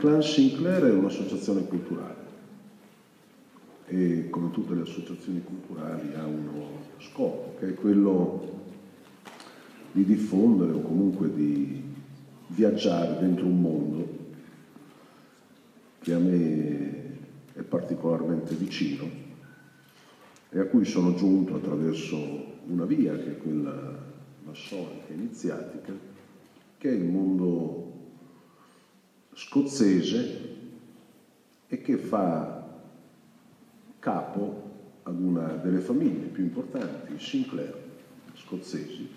clan Sinclair è un'associazione culturale. E come tutte le associazioni culturali ha uno scopo che è quello di diffondere o comunque di viaggiare dentro un mondo che a me è particolarmente vicino e a cui sono giunto attraverso una via che è quella massonica iniziatica, che è il mondo scozzese e che fa capo ad una delle famiglie più importanti, i Sinclair, scozzesi,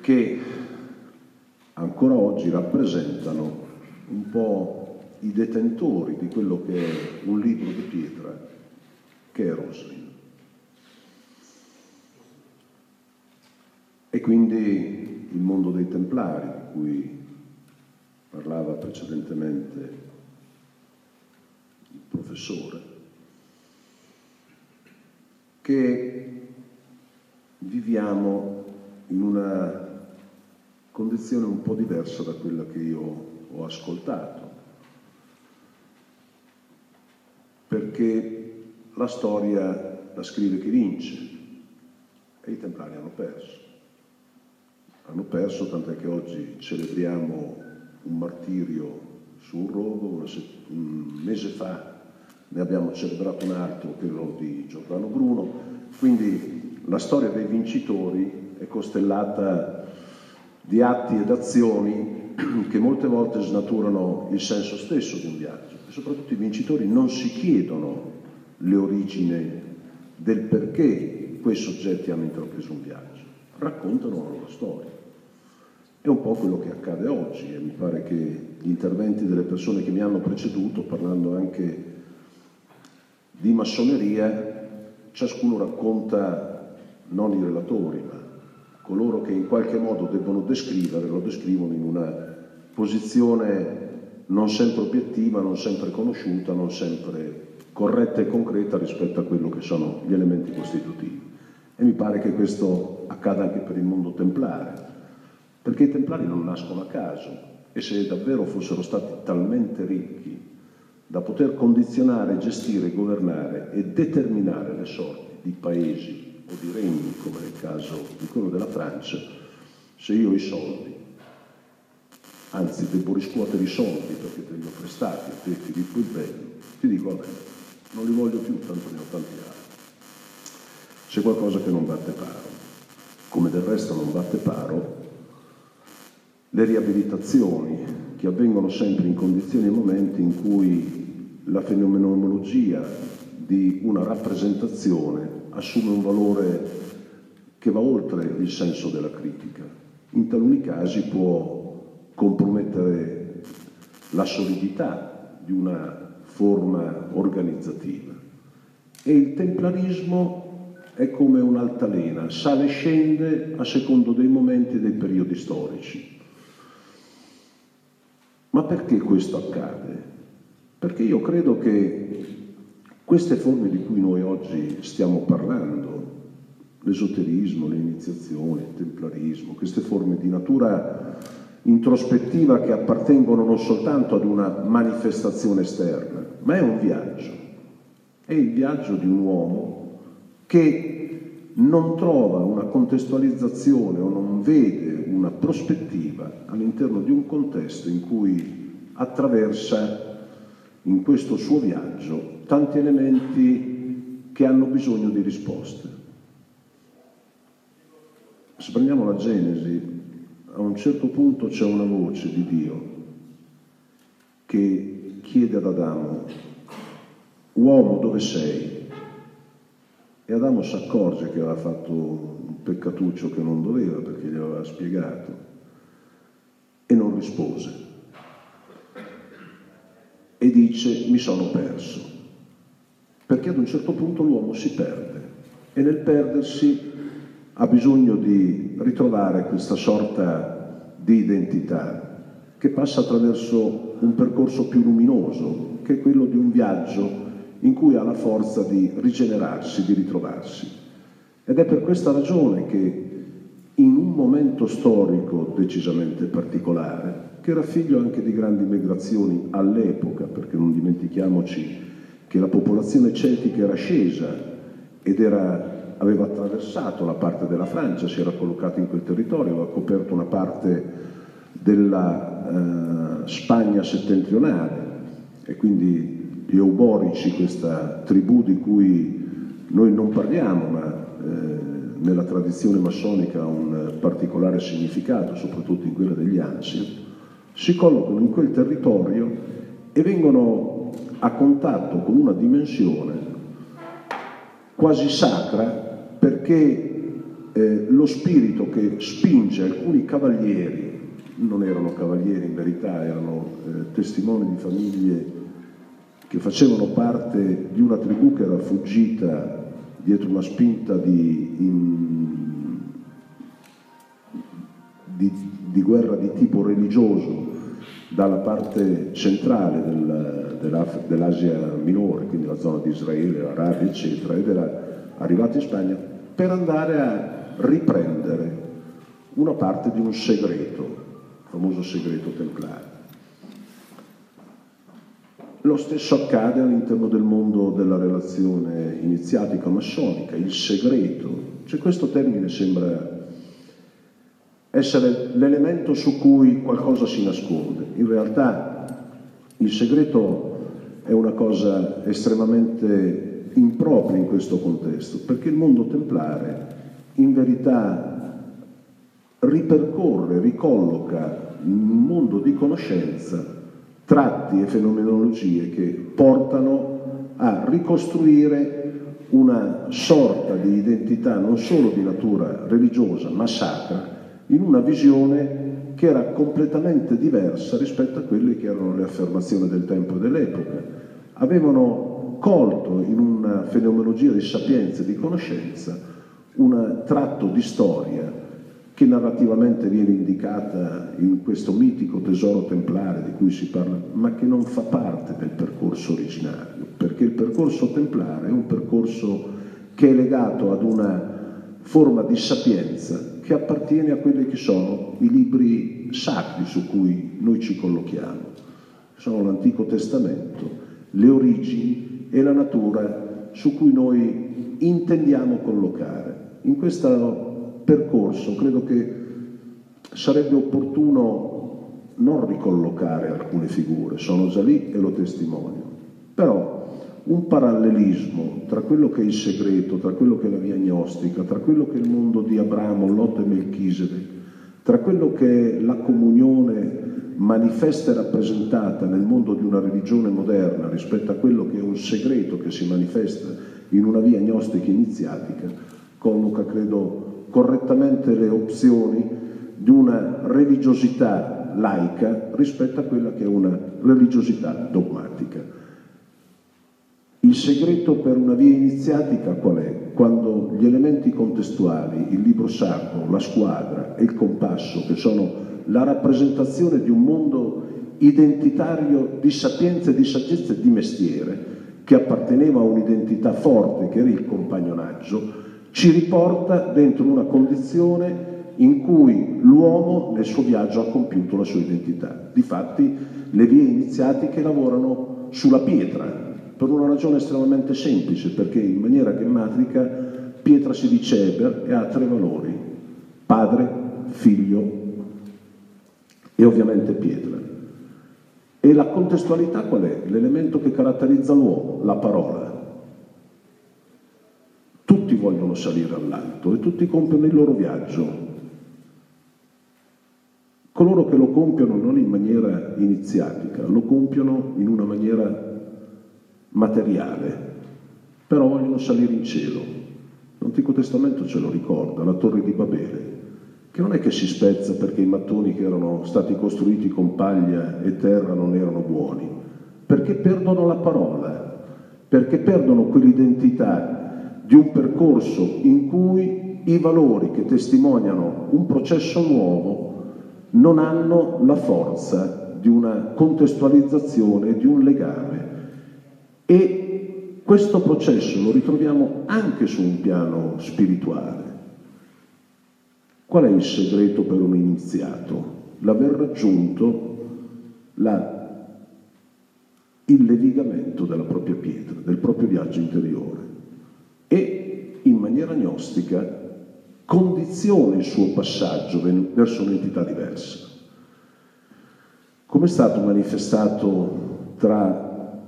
che ancora oggi rappresentano un po' i detentori di quello che è un libro di pietra che è Roslin. E quindi il mondo dei Templari, di cui parlava precedentemente il professore, che viviamo in una condizione un po' diversa da quella che io ho ascoltato perché la storia la scrive chi vince e i templari hanno perso. Hanno perso tant'è che oggi celebriamo un martirio su un rogo, un mese fa ne abbiamo celebrato un altro, quello di Giordano Bruno, quindi la storia dei vincitori è costellata di atti ed azioni che molte volte snaturano il senso stesso di un viaggio e soprattutto i vincitori non si chiedono le origini del perché quei soggetti hanno intrapreso un viaggio, raccontano la loro storia. È un po' quello che accade oggi e mi pare che gli interventi delle persone che mi hanno preceduto, parlando anche di massoneria, ciascuno racconta non i relatori, ma coloro che in qualche modo debbono descrivere, lo descrivono in una posizione non sempre obiettiva, non sempre conosciuta, non sempre corretta e concreta rispetto a quello che sono gli elementi costitutivi. E mi pare che questo accada anche per il mondo templare, perché i templari non nascono a caso e se davvero fossero stati talmente ricchi da poter condizionare, gestire, governare e determinare le sorti di paesi o di regni, come nel caso di quello della Francia, se io ho i soldi, anzi devo riscuotere i soldi perché te li ho prestati a te Filippo il Bello, ti dico vabbè, non li voglio più, tanto ne ho tanti altri. C'è qualcosa che non batte paro, come del resto non batte paro le riabilitazioni che avvengono sempre in condizioni e momenti in cui la fenomenologia di una rappresentazione assume un valore che va oltre il senso della critica. In taluni casi può compromettere la solidità di una forma organizzativa. E il templarismo è come un'altalena, sale e scende a secondo dei momenti e dei periodi storici. Ma perché questo accade? Perché io credo che queste forme di cui noi oggi stiamo parlando, l'esoterismo, l'iniziazione, il templarismo, queste forme di natura introspettiva che appartengono non soltanto ad una manifestazione esterna, ma è un viaggio. È il viaggio di un uomo che non trova una contestualizzazione o non vede una prospettiva all'interno di un contesto in cui attraversa in questo suo viaggio tanti elementi che hanno bisogno di risposte. Se prendiamo la Genesi, a un certo punto c'è una voce di Dio che chiede ad Adamo, uomo dove sei? E Adamo si accorge che aveva fatto un peccatuccio che non doveva perché gli aveva spiegato e non rispose. E dice mi sono perso perché ad un certo punto l'uomo si perde e nel perdersi ha bisogno di ritrovare questa sorta di identità che passa attraverso un percorso più luminoso, che è quello di un viaggio in cui ha la forza di rigenerarsi, di ritrovarsi. Ed è per questa ragione che in un momento storico decisamente particolare, che era figlio anche di grandi migrazioni all'epoca, perché non dimentichiamoci che la popolazione celtica era scesa ed era, aveva attraversato la parte della Francia, si era collocato in quel territorio, aveva coperto una parte della eh, Spagna settentrionale e quindi gli Euborici, questa tribù di cui noi non parliamo, ma eh, nella tradizione massonica ha un particolare significato, soprattutto in quella degli Ansi, si collocano in quel territorio e vengono a contatto con una dimensione quasi sacra perché eh, lo spirito che spinge alcuni cavalieri, non erano cavalieri in verità, erano eh, testimoni di famiglie che facevano parte di una tribù che era fuggita dietro una spinta di, in, di, di guerra di tipo religioso dalla parte centrale del, dell'Asia minore, quindi la zona di Israele, l'Arabia, eccetera, ed era arrivato in Spagna per andare a riprendere una parte di un segreto, il famoso segreto templare. Lo stesso accade all'interno del mondo della relazione iniziatica massonica, il segreto. Cioè questo termine sembra essere l'elemento su cui qualcosa si nasconde. In realtà il segreto è una cosa estremamente impropria in questo contesto, perché il mondo templare in verità ripercorre, ricolloca un mondo di conoscenza, tratti e fenomenologie che portano a ricostruire una sorta di identità non solo di natura religiosa ma sacra in una visione che era completamente diversa rispetto a quelle che erano le affermazioni del tempo e dell'epoca. Avevano colto in una fenomenologia di sapienza e di conoscenza un tratto di storia che narrativamente viene indicata in questo mitico tesoro templare di cui si parla, ma che non fa parte del percorso originario, perché il percorso templare è un percorso che è legato ad una forma di sapienza che appartiene a quelli che sono i libri sacri su cui noi ci collochiamo. Sono l'Antico Testamento, le origini e la natura su cui noi intendiamo collocare. In questo percorso credo che sarebbe opportuno non ricollocare alcune figure, sono già lì e lo testimonio, però un parallelismo tra quello che è il segreto, tra quello che è la via gnostica, tra quello che è il mondo di Abramo, Lot e Melchisedec, tra quello che è la comunione manifesta e rappresentata nel mondo di una religione moderna rispetto a quello che è un segreto che si manifesta in una via gnostica iniziatica, colloca, credo, correttamente le opzioni di una religiosità laica rispetto a quella che è una religiosità dogmatica. Il segreto per una via iniziatica qual è? Quando gli elementi contestuali, il libro sacro, la squadra e il compasso, che sono la rappresentazione di un mondo identitario di sapienza, di saggezza e di mestiere, che apparteneva a un'identità forte, che era il compagnonaggio, ci riporta dentro una condizione in cui l'uomo nel suo viaggio ha compiuto la sua identità. Difatti le vie iniziatiche lavorano sulla pietra, per una ragione estremamente semplice, perché in maniera gemmatrica pietra si dice Eber e ha tre valori, padre, figlio e ovviamente pietra. E la contestualità qual è? L'elemento che caratterizza l'uomo, la parola. Vogliono salire all'alto e tutti compiono il loro viaggio. Coloro che lo compiono non in maniera iniziatica, lo compiono in una maniera materiale, però vogliono salire in cielo. L'Antico Testamento ce lo ricorda, la torre di Babele, che non è che si spezza perché i mattoni che erano stati costruiti con paglia e terra non erano buoni, perché perdono la parola, perché perdono quell'identità di un percorso in cui i valori che testimoniano un processo nuovo non hanno la forza di una contestualizzazione, di un legame e questo processo lo ritroviamo anche su un piano spirituale. Qual è il segreto per un iniziato? L'aver raggiunto la, il levigamento della propria pietra, del proprio viaggio interiore maniera gnostica condiziona il suo passaggio verso un'entità diversa. Come è stato manifestato tra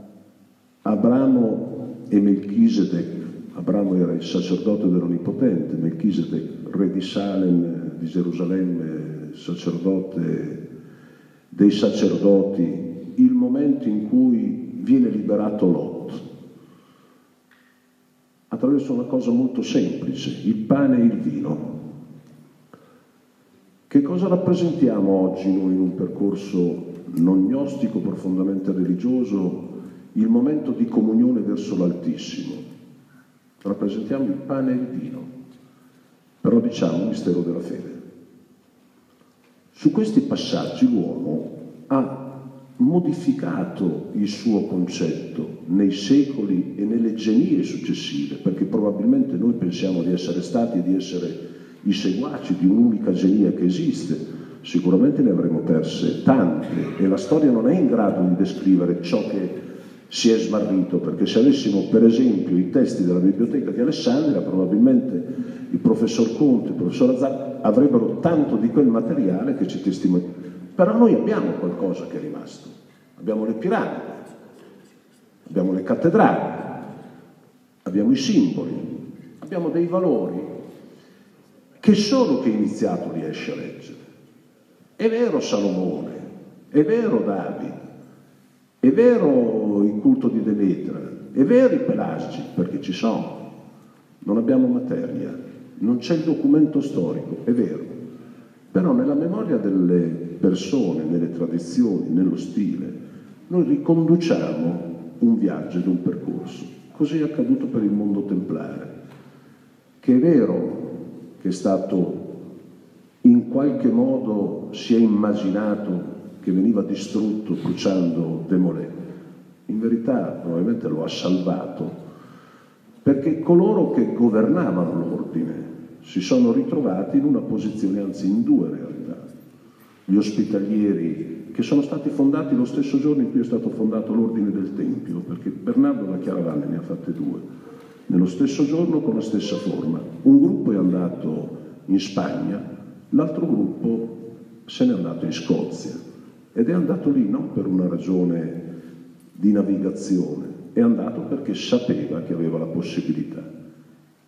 Abramo e Melchisedec? Abramo era il sacerdote dell'Onnipotente, Melchisedec, re di Salem, di Gerusalemme, sacerdote dei sacerdoti, il momento in cui viene liberato Lot attraverso una cosa molto semplice, il pane e il vino. Che cosa rappresentiamo oggi noi in un percorso non gnostico, profondamente religioso, il momento di comunione verso l'Altissimo? Rappresentiamo il pane e il vino, però diciamo il mistero della fede. Su questi passaggi l'uomo ha modificato il suo concetto nei secoli e nelle genie successive, perché probabilmente noi pensiamo di essere stati e di essere i seguaci di un'unica genia che esiste, sicuramente ne avremo perse tante e la storia non è in grado di descrivere ciò che si è smarrito, perché se avessimo per esempio i testi della biblioteca di Alessandria, probabilmente il professor Conte, il professor Azzar avrebbero tanto di quel materiale che ci testimoniano però noi abbiamo qualcosa che è rimasto. Abbiamo le piramidi, abbiamo le cattedrali, abbiamo i simboli, abbiamo dei valori che solo chi è iniziato riesce a leggere. È vero Salomone, è vero Davide, è vero il culto di Demetra, è vero i pelagi, perché ci sono. Non abbiamo materia, non c'è il documento storico, è vero. Però nella memoria delle persone, nelle tradizioni, nello stile, noi riconduciamo un viaggio ed un percorso. Così è accaduto per il mondo templare, che è vero che è stato in qualche modo si è immaginato che veniva distrutto bruciando Demolè. In verità probabilmente lo ha salvato perché coloro che governavano l'ordine si sono ritrovati in una posizione, anzi in due realtà. Gli ospitalieri che sono stati fondati lo stesso giorno in cui è stato fondato l'Ordine del Tempio, perché Bernardo da Chiaravalle ne ha fatte due, nello stesso giorno con la stessa forma. Un gruppo è andato in Spagna, l'altro gruppo se n'è andato in Scozia. Ed è andato lì non per una ragione di navigazione, è andato perché sapeva che aveva la possibilità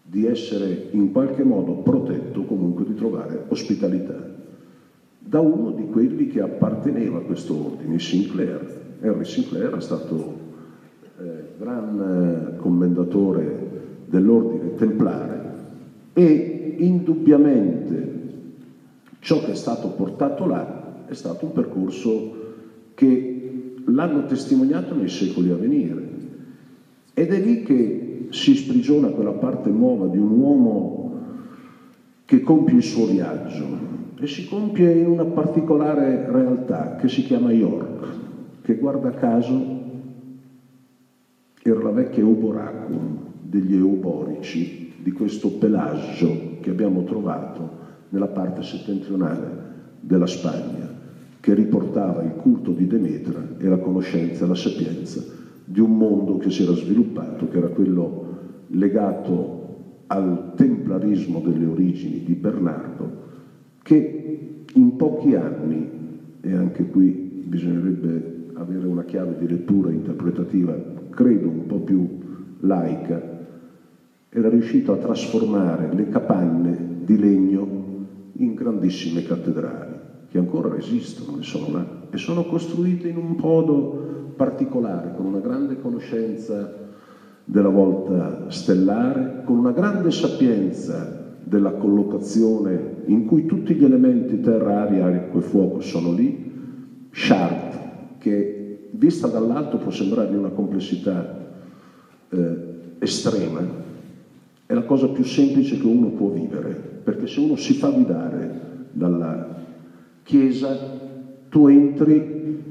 di essere in qualche modo protetto, comunque di trovare ospitalità, da uno di quelli che apparteneva a questo ordine, Sinclair. Henry Sinclair è stato eh, gran eh, commendatore dell'ordine templare e indubbiamente ciò che è stato portato là è stato un percorso che l'hanno testimoniato nei secoli a venire. Ed è lì che si sprigiona quella parte nuova di un uomo che compie il suo viaggio e si compie in una particolare realtà che si chiama York, che guarda caso era la vecchia Euboracum degli Euborici, di questo pelaggio che abbiamo trovato nella parte settentrionale della Spagna, che riportava il culto di Demetra e la conoscenza e la sapienza di un mondo che si era sviluppato, che era quello legato al templarismo delle origini di Bernardo, che in pochi anni, e anche qui bisognerebbe avere una chiave di lettura interpretativa, credo un po' più laica, era riuscito a trasformare le capanne di legno in grandissime cattedrali, che ancora esistono e sono là, e sono costruite in un modo particolare, con una grande conoscenza della volta stellare, con una grande sapienza della collocazione in cui tutti gli elementi terra, aria, acqua e fuoco sono lì, Shard, che vista dall'alto può sembrare di una complessità eh, estrema, è la cosa più semplice che uno può vivere, perché se uno si fa guidare dalla Chiesa, tu entri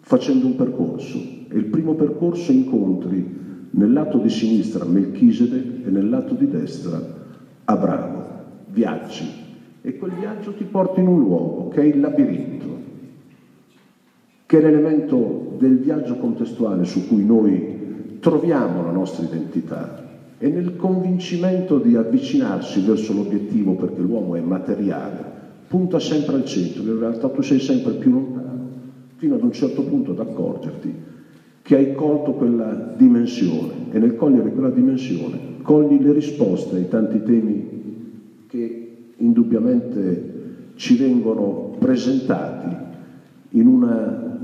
facendo un percorso e il primo percorso incontri nel lato di sinistra Melchisede e nel lato di destra Abramo. Viaggi e quel viaggio ti porta in un luogo che è il labirinto. che è l'elemento del viaggio contestuale su cui noi troviamo la nostra identità e nel convincimento di avvicinarsi verso l'obiettivo perché l'uomo è materiale, punta sempre al centro, in realtà tu sei sempre più lontano, fino ad un certo punto ad accorgerti che hai colto quella dimensione e nel cogliere quella dimensione cogli le risposte ai tanti temi che indubbiamente ci vengono presentati in una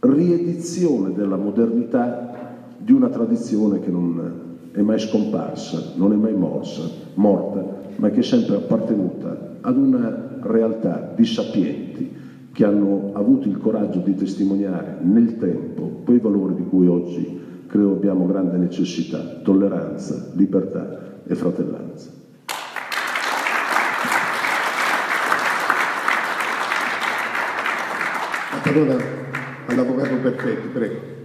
riedizione della modernità di una tradizione che non è mai scomparsa, non è mai morsa, morta, ma che è sempre appartenuta ad una realtà di sapienti che hanno avuto il coraggio di testimoniare nel tempo quei valori di cui oggi credo abbiamo grande necessità, tolleranza, libertà e fratellanza. La parola all'avvocato Perfetti, prego.